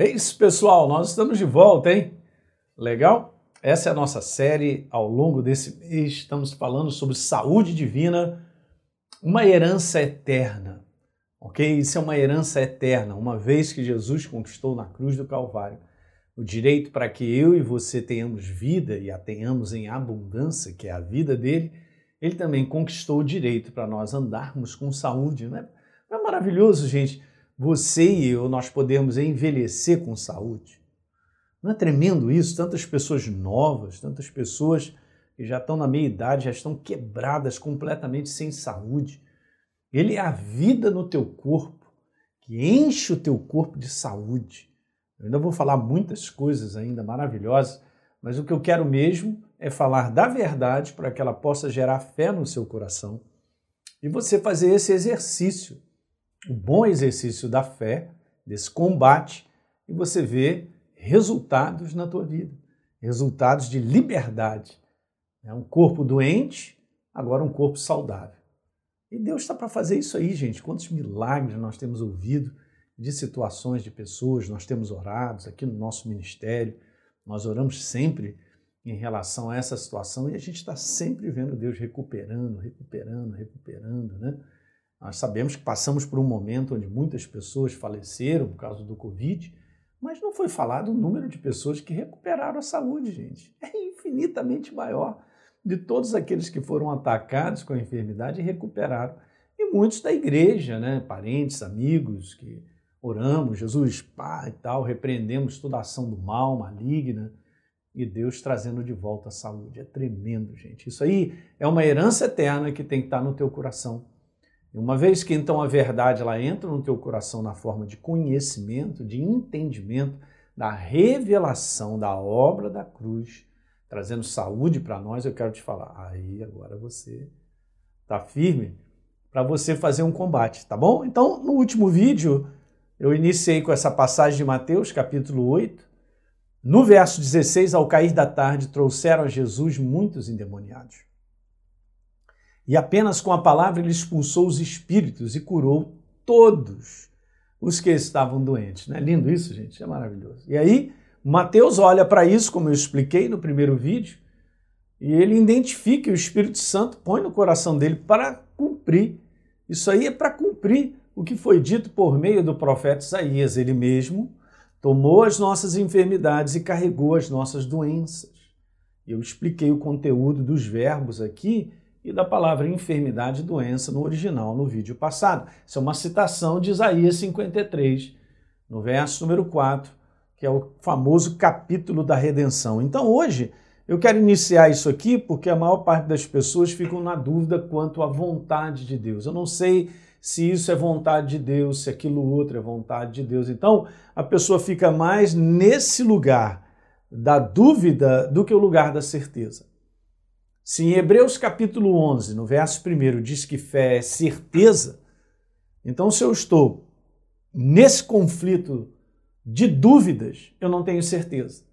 É isso, pessoal. Nós estamos de volta, hein? Legal? Essa é a nossa série. Ao longo desse mês, estamos falando sobre saúde divina, uma herança eterna. Ok? Isso é uma herança eterna, uma vez que Jesus conquistou na cruz do Calvário o direito para que eu e você tenhamos vida e a tenhamos em abundância, que é a vida dele, ele também conquistou o direito para nós andarmos com saúde. Não é, não é maravilhoso, gente? Você e eu, nós podemos envelhecer com saúde. Não é tremendo isso? Tantas pessoas novas, tantas pessoas que já estão na meia idade, já estão quebradas completamente sem saúde. Ele é a vida no teu corpo, que enche o teu corpo de saúde. Eu ainda vou falar muitas coisas ainda maravilhosas, mas o que eu quero mesmo é falar da verdade para que ela possa gerar fé no seu coração e você fazer esse exercício o bom exercício da fé, desse combate, e você vê resultados na tua vida, resultados de liberdade. É um corpo doente, agora um corpo saudável. E Deus está para fazer isso aí, gente. Quantos milagres nós temos ouvido de situações de pessoas, nós temos orado aqui no nosso ministério, nós oramos sempre em relação a essa situação e a gente está sempre vendo Deus recuperando, recuperando, recuperando, né? Nós sabemos que passamos por um momento onde muitas pessoas faleceram por causa do Covid, mas não foi falado o número de pessoas que recuperaram a saúde, gente. É infinitamente maior de todos aqueles que foram atacados com a enfermidade e recuperaram. E muitos da igreja, né? parentes, amigos, que oramos, Jesus, pá e tal, repreendemos toda a ação do mal, maligna, e Deus trazendo de volta a saúde. É tremendo, gente. Isso aí é uma herança eterna que tem que estar no teu coração. Uma vez que então a verdade ela entra no teu coração na forma de conhecimento, de entendimento, da revelação da obra da cruz, trazendo saúde para nós, eu quero te falar, aí agora você está firme para você fazer um combate, tá bom? Então, no último vídeo, eu iniciei com essa passagem de Mateus, capítulo 8. No verso 16, ao cair da tarde, trouxeram a Jesus muitos endemoniados. E apenas com a palavra ele expulsou os espíritos e curou todos os que estavam doentes. Não é lindo isso, gente? É maravilhoso. E aí, Mateus olha para isso, como eu expliquei no primeiro vídeo, e ele identifica o Espírito Santo põe no coração dele para cumprir. Isso aí é para cumprir o que foi dito por meio do profeta Isaías. Ele mesmo tomou as nossas enfermidades e carregou as nossas doenças. Eu expliquei o conteúdo dos verbos aqui e da palavra enfermidade e doença no original no vídeo passado. Isso é uma citação de Isaías 53, no verso número 4, que é o famoso capítulo da redenção. Então hoje eu quero iniciar isso aqui porque a maior parte das pessoas ficam na dúvida quanto à vontade de Deus. Eu não sei se isso é vontade de Deus, se aquilo outro é vontade de Deus. Então a pessoa fica mais nesse lugar da dúvida do que o lugar da certeza. Se em Hebreus capítulo 11, no verso 1, diz que fé é certeza, então se eu estou nesse conflito de dúvidas, eu não tenho certeza.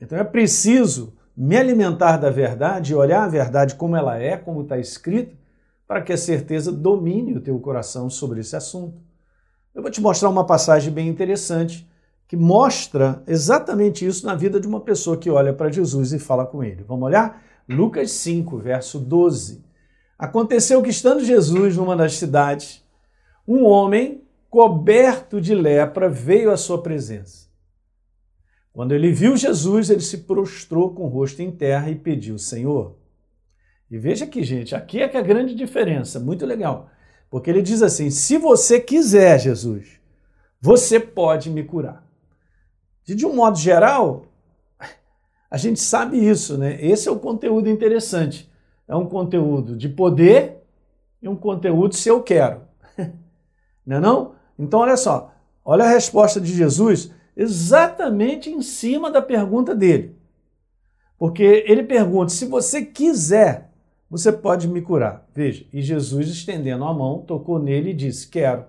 Então é preciso me alimentar da verdade, olhar a verdade como ela é, como está escrito, para que a certeza domine o teu coração sobre esse assunto. Eu vou te mostrar uma passagem bem interessante que mostra exatamente isso na vida de uma pessoa que olha para Jesus e fala com ele. Vamos olhar? Lucas 5, verso 12. Aconteceu que, estando Jesus numa das cidades, um homem coberto de lepra veio à sua presença. Quando ele viu Jesus, ele se prostrou com o rosto em terra e pediu: Senhor. E veja aqui, gente, aqui é que é a grande diferença, muito legal. Porque ele diz assim: se você quiser, Jesus, você pode me curar. E de um modo geral, a gente sabe isso, né? Esse é o conteúdo interessante. É um conteúdo de poder e um conteúdo se eu quero. não é não? Então olha só, olha a resposta de Jesus exatamente em cima da pergunta dele. Porque ele pergunta: se você quiser, você pode me curar. Veja, e Jesus, estendendo a mão, tocou nele e disse: Quero.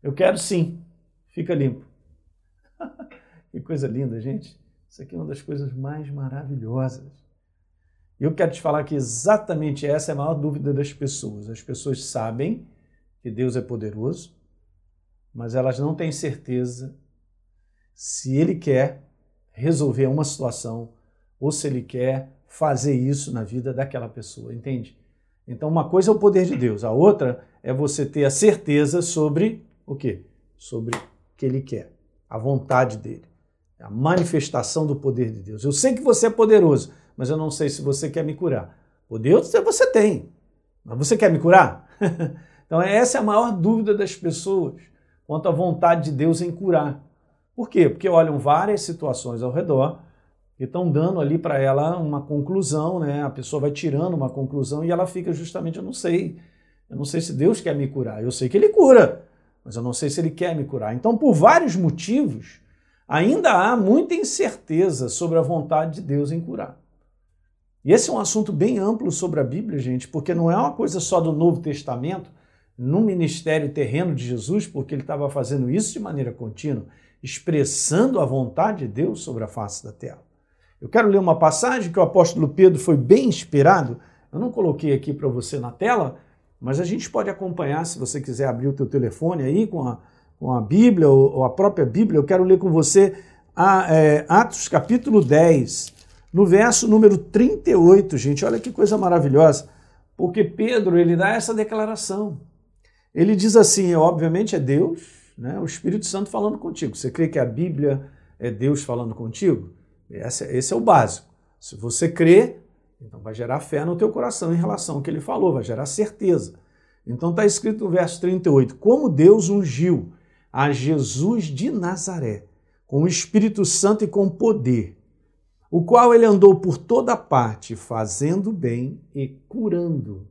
Eu quero sim. Fica limpo. que coisa linda, gente. Isso aqui é uma das coisas mais maravilhosas. E eu quero te falar que exatamente essa é a maior dúvida das pessoas. As pessoas sabem que Deus é poderoso, mas elas não têm certeza se ele quer resolver uma situação ou se ele quer fazer isso na vida daquela pessoa, entende? Então, uma coisa é o poder de Deus, a outra é você ter a certeza sobre o quê? Sobre o que ele quer, a vontade dele, a manifestação do poder de Deus. Eu sei que você é poderoso, mas eu não sei se você quer me curar. Poder você tem, mas você quer me curar? então, essa é a maior dúvida das pessoas quanto à vontade de Deus em curar. Por quê? Porque olham várias situações ao redor e estão dando ali para ela uma conclusão, né? A pessoa vai tirando uma conclusão e ela fica justamente, eu não sei. Eu não sei se Deus quer me curar. Eu sei que ele cura, mas eu não sei se ele quer me curar. Então, por vários motivos, ainda há muita incerteza sobre a vontade de Deus em curar. E esse é um assunto bem amplo sobre a Bíblia, gente, porque não é uma coisa só do Novo Testamento, no ministério terreno de Jesus, porque ele estava fazendo isso de maneira contínua, expressando a vontade de Deus sobre a face da terra. Eu quero ler uma passagem que o apóstolo Pedro foi bem inspirado. Eu não coloquei aqui para você na tela, mas a gente pode acompanhar se você quiser abrir o teu telefone aí com a, com a Bíblia ou, a própria Bíblia. Eu quero ler com você é, Atos capítulo 10, no verso número 38, gente. Olha que coisa maravilhosa, porque Pedro ele dá essa declaração. Ele diz assim, obviamente é Deus, né, o Espírito Santo falando contigo. Você crê que a Bíblia é Deus falando contigo? Esse, esse é o básico. Se você crê, então vai gerar fé no teu coração em relação ao que ele falou, vai gerar certeza. Então está escrito no verso 38: Como Deus ungiu a Jesus de Nazaré, com o Espírito Santo e com poder, o qual ele andou por toda parte, fazendo bem e curando.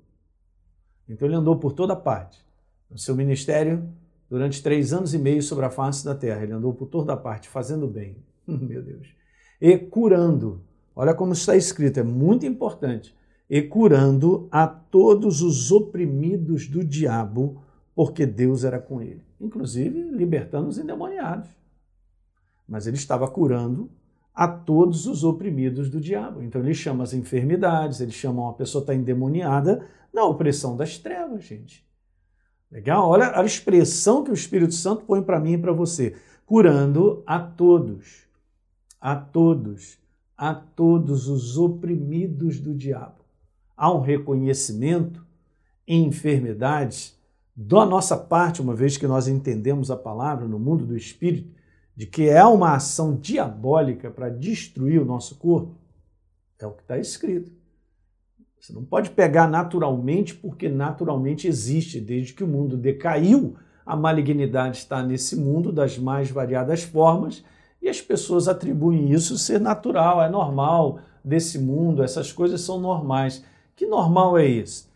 Então ele andou por toda parte. No seu ministério, durante três anos e meio sobre a face da terra, ele andou por toda parte, fazendo bem. Meu Deus e curando. Olha como está escrito, é muito importante. E curando a todos os oprimidos do diabo, porque Deus era com ele. Inclusive libertando os endemoniados. Mas ele estava curando a todos os oprimidos do diabo. Então ele chama as enfermidades, ele chama uma pessoa que está endemoniada na opressão das trevas, gente. Legal? Olha a expressão que o Espírito Santo põe para mim e para você. Curando a todos a todos, a todos os oprimidos do diabo. Há um reconhecimento em enfermidades da nossa parte, uma vez que nós entendemos a palavra no mundo do espírito, de que é uma ação diabólica para destruir o nosso corpo. É o que está escrito. Você não pode pegar naturalmente, porque naturalmente existe. Desde que o mundo decaiu, a malignidade está nesse mundo das mais variadas formas e as pessoas atribuem isso ser natural, é normal desse mundo, essas coisas são normais. Que normal é isso?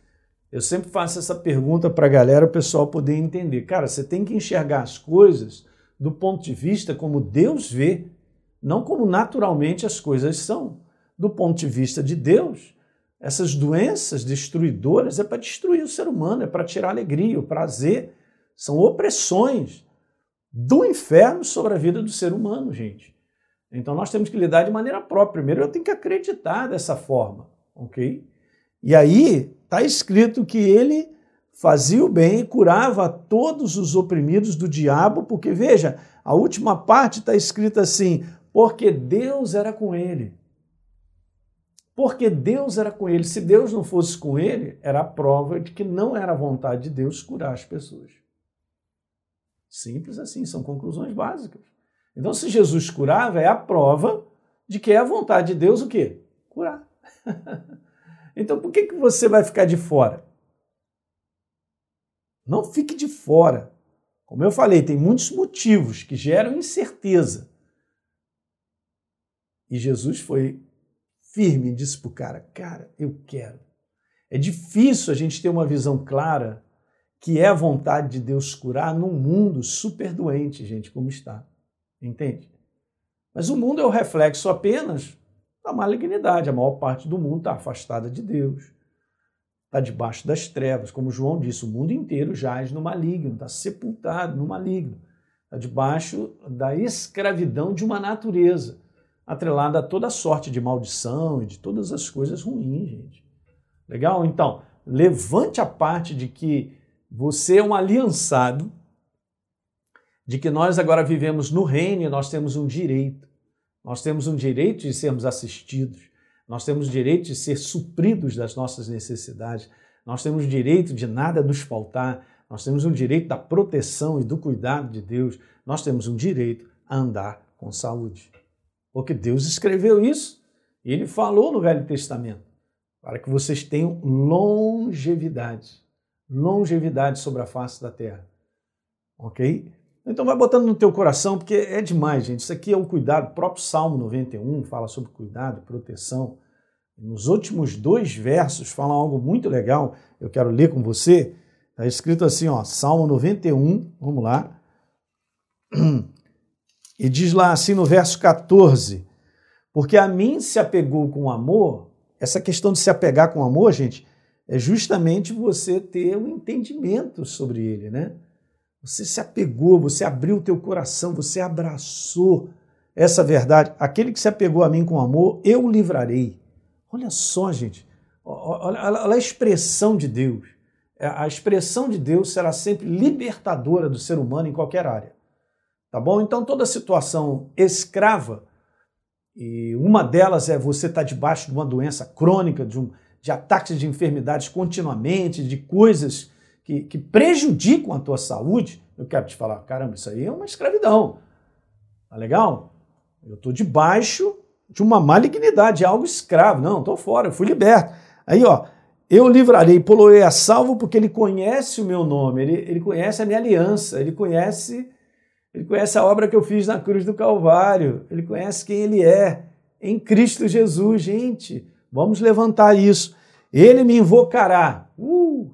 Eu sempre faço essa pergunta para a galera, o pessoal poder entender. Cara, você tem que enxergar as coisas do ponto de vista como Deus vê, não como naturalmente as coisas são. Do ponto de vista de Deus, essas doenças destruidoras é para destruir o ser humano, é para tirar alegria, o prazer, são opressões do inferno sobre a vida do ser humano, gente. Então nós temos que lidar de maneira própria. Primeiro eu tenho que acreditar dessa forma, ok? E aí está escrito que ele fazia o bem e curava todos os oprimidos do diabo, porque veja, a última parte está escrita assim: porque Deus era com ele. Porque Deus era com ele. Se Deus não fosse com ele, era a prova de que não era a vontade de Deus curar as pessoas. Simples assim, são conclusões básicas. Então, se Jesus curava, é a prova de que é a vontade de Deus o quê? Curar. então, por que, que você vai ficar de fora? Não fique de fora. Como eu falei, tem muitos motivos que geram incerteza. E Jesus foi firme e disse para o cara: Cara, eu quero. É difícil a gente ter uma visão clara que é a vontade de Deus curar num mundo super doente, gente, como está. Entende? Mas o mundo é o reflexo apenas da malignidade. A maior parte do mundo está afastada de Deus, está debaixo das trevas. Como João disse, o mundo inteiro jaz no maligno, está sepultado no maligno, está debaixo da escravidão de uma natureza, atrelada a toda sorte de maldição e de todas as coisas ruins, gente. Legal? Então, levante a parte de que você é um aliançado de que nós agora vivemos no reino e nós temos um direito. Nós temos um direito de sermos assistidos, nós temos o direito de ser supridos das nossas necessidades, nós temos o direito de nada nos faltar, nós temos um direito da proteção e do cuidado de Deus, nós temos um direito a andar com saúde. Porque Deus escreveu isso e ele falou no Velho Testamento para que vocês tenham longevidade, longevidade sobre a face da terra. Ok? Então vai botando no teu coração, porque é demais, gente. Isso aqui é o cuidado. O próprio Salmo 91 fala sobre cuidado, proteção. Nos últimos dois versos fala algo muito legal. Eu quero ler com você. Está escrito assim, ó, Salmo 91, vamos lá. E diz lá assim no verso 14: Porque a mim se apegou com amor. Essa questão de se apegar com amor, gente, é justamente você ter um entendimento sobre ele, né? Você se apegou, você abriu o teu coração, você abraçou essa verdade. Aquele que se apegou a mim com amor, eu o livrarei. Olha só, gente. Olha, olha a expressão de Deus. É, a expressão de Deus será sempre libertadora do ser humano em qualquer área. Tá bom? Então, toda situação escrava, e uma delas é você estar tá debaixo de uma doença crônica, de, um, de ataques de enfermidades continuamente, de coisas que, que prejudicam a tua saúde, eu quero te falar, caramba, isso aí é uma escravidão. Tá legal? Eu estou debaixo de uma malignidade, algo escravo. Não, estou fora, eu fui liberto. Aí, ó, eu livrarei, poloei a salvo, porque ele conhece o meu nome, ele, ele conhece a minha aliança, ele conhece, ele conhece a obra que eu fiz na cruz do Calvário, ele conhece quem ele é em Cristo Jesus. Gente, vamos levantar isso. Ele me invocará. Uh,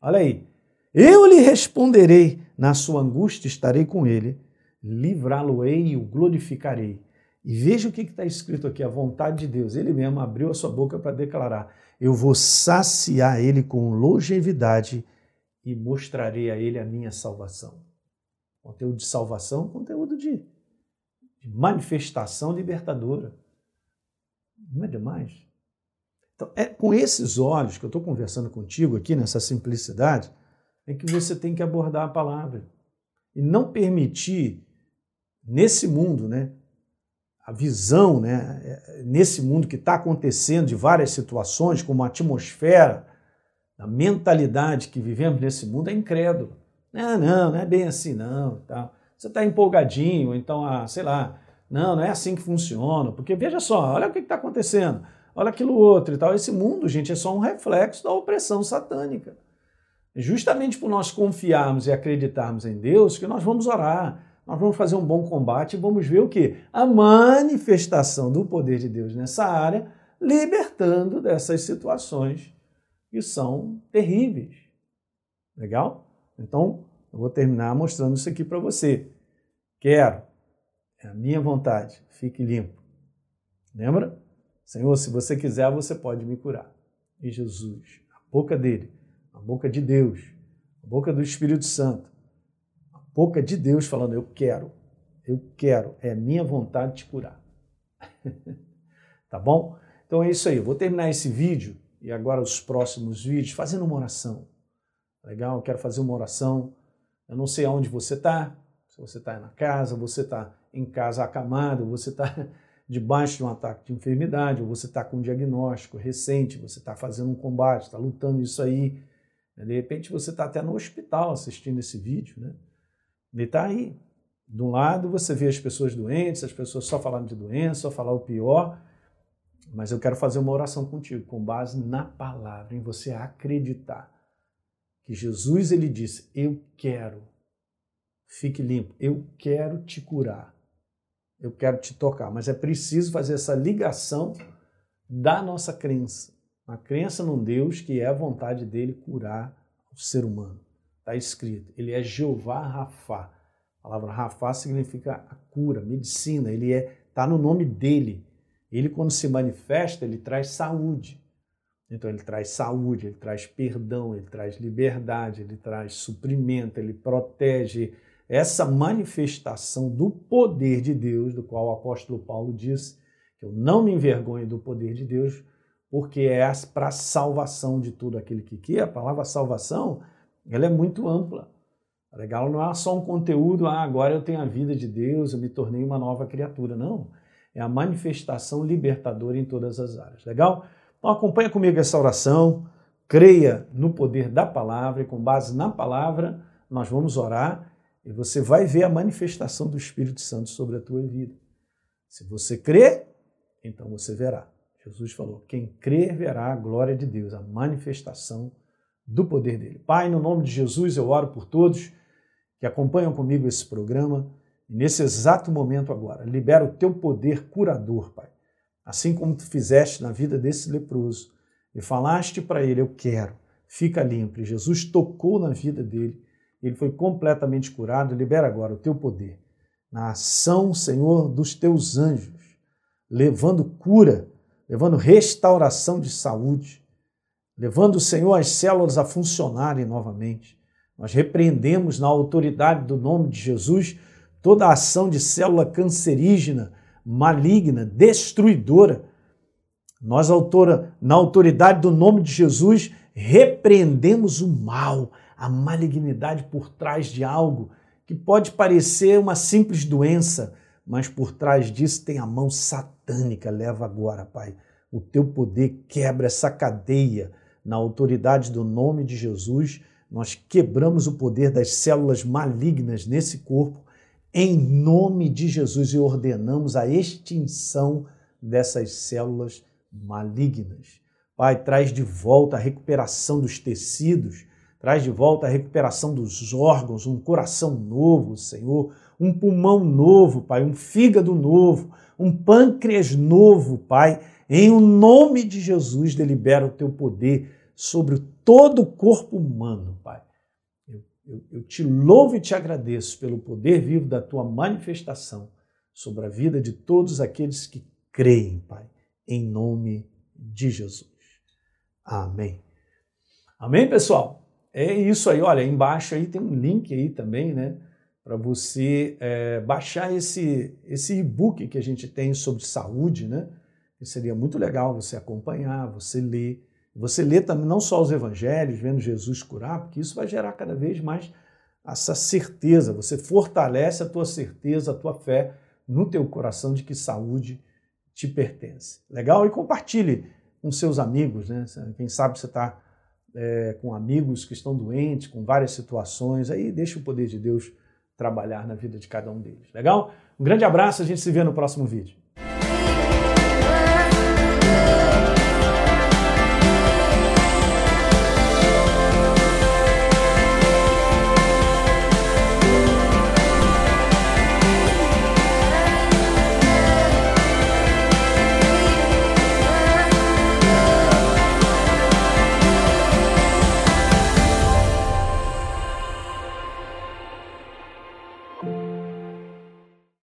olha aí. Eu lhe responderei, na sua angústia estarei com ele, livrá-lo-ei e o glorificarei. E veja o que está escrito aqui, a vontade de Deus. Ele mesmo abriu a sua boca para declarar: Eu vou saciar ele com longevidade e mostrarei a ele a minha salvação. Conteúdo de salvação, conteúdo de, de manifestação libertadora. Não é demais? Então, é com esses olhos que eu estou conversando contigo aqui, nessa simplicidade, é que você tem que abordar a palavra. E não permitir, nesse mundo, né, a visão, né, é, nesse mundo que está acontecendo de várias situações, como a atmosfera, a mentalidade que vivemos nesse mundo é incrédula. Não, não, não é bem assim não. Tá. Você está empolgadinho, então, ah, sei lá, não, não é assim que funciona. Porque veja só, olha o que está acontecendo, olha aquilo outro e tal. Esse mundo, gente, é só um reflexo da opressão satânica justamente por nós confiarmos e acreditarmos em Deus, que nós vamos orar, nós vamos fazer um bom combate e vamos ver o que? A manifestação do poder de Deus nessa área, libertando dessas situações que são terríveis. Legal? Então, eu vou terminar mostrando isso aqui para você. Quero, é a minha vontade, fique limpo. Lembra? Senhor, se você quiser, você pode me curar. E Jesus, a boca dele, a boca de Deus, a boca do Espírito Santo, a boca de Deus falando: Eu quero, eu quero, é minha vontade te curar. tá bom? Então é isso aí. Eu vou terminar esse vídeo e agora os próximos vídeos fazendo uma oração. Legal? Eu quero fazer uma oração. Eu não sei aonde você está. Se você está na casa, você está em casa acamado, você está debaixo de um ataque de enfermidade, ou você está com um diagnóstico recente, você está fazendo um combate, está lutando isso aí. De repente você está até no hospital assistindo esse vídeo, né? Ele está aí. De um lado você vê as pessoas doentes, as pessoas só falando de doença, só falar o pior, mas eu quero fazer uma oração contigo, com base na palavra, em você acreditar que Jesus ele disse: Eu quero, fique limpo, eu quero te curar, eu quero te tocar, mas é preciso fazer essa ligação da nossa crença a crença num Deus que é a vontade dele curar o ser humano. Está escrito. Ele é Jeová Rafá. A palavra Rafá significa a cura, medicina. Ele é está no nome dele. Ele quando se manifesta, ele traz saúde. Então ele traz saúde, ele traz perdão, ele traz liberdade, ele traz suprimento, ele protege essa manifestação do poder de Deus, do qual o apóstolo Paulo disse que eu não me envergonho do poder de Deus, porque é para a salvação de tudo aquele que quer. A palavra salvação ela é muito ampla. Legal não é só um conteúdo, ah, agora eu tenho a vida de Deus, eu me tornei uma nova criatura. Não. É a manifestação libertadora em todas as áreas. Legal? Então acompanha comigo essa oração, creia no poder da palavra e com base na palavra nós vamos orar e você vai ver a manifestação do Espírito Santo sobre a tua vida. Se você crê, então você verá. Jesus falou: quem crer verá a glória de Deus, a manifestação do poder dele. Pai, no nome de Jesus, eu oro por todos que acompanham comigo esse programa. E nesse exato momento agora, libera o teu poder curador, Pai. Assim como tu fizeste na vida desse leproso e falaste para ele: Eu quero, fica limpo. E Jesus tocou na vida dele, ele foi completamente curado. Libera agora o teu poder na ação, Senhor, dos teus anjos, levando cura, levando restauração de saúde, levando, Senhor, as células a funcionarem novamente nós repreendemos na autoridade do nome de Jesus toda a ação de célula cancerígena, maligna, destruidora. Nós, autora, na autoridade do nome de Jesus, repreendemos o mal, a malignidade por trás de algo que pode parecer uma simples doença, mas por trás disso tem a mão satânica. Leva agora, Pai, o teu poder quebra essa cadeia. Na autoridade do nome de Jesus nós quebramos o poder das células malignas nesse corpo. Em nome de Jesus e ordenamos a extinção dessas células malignas. Pai, traz de volta a recuperação dos tecidos, traz de volta a recuperação dos órgãos, um coração novo, Senhor, um pulmão novo, Pai, um fígado novo, um pâncreas novo, Pai. Em o nome de Jesus, delibera o teu poder sobre todo o corpo humano, Pai. Eu, eu, eu te louvo e te agradeço pelo poder vivo da tua manifestação sobre a vida de todos aqueles que creem, Pai, em nome de Jesus. Amém. Amém, pessoal? É isso aí, olha, embaixo aí tem um link aí também, né? Para você é, baixar esse, esse e-book que a gente tem sobre saúde, né? Que seria muito legal você acompanhar, você ler você lê também não só os evangelhos, vendo Jesus curar, porque isso vai gerar cada vez mais essa certeza, você fortalece a tua certeza, a tua fé no teu coração de que saúde te pertence. Legal? E compartilhe com seus amigos, né? Quem sabe você está é, com amigos que estão doentes, com várias situações, aí deixa o poder de Deus trabalhar na vida de cada um deles. Legal? Um grande abraço, a gente se vê no próximo vídeo.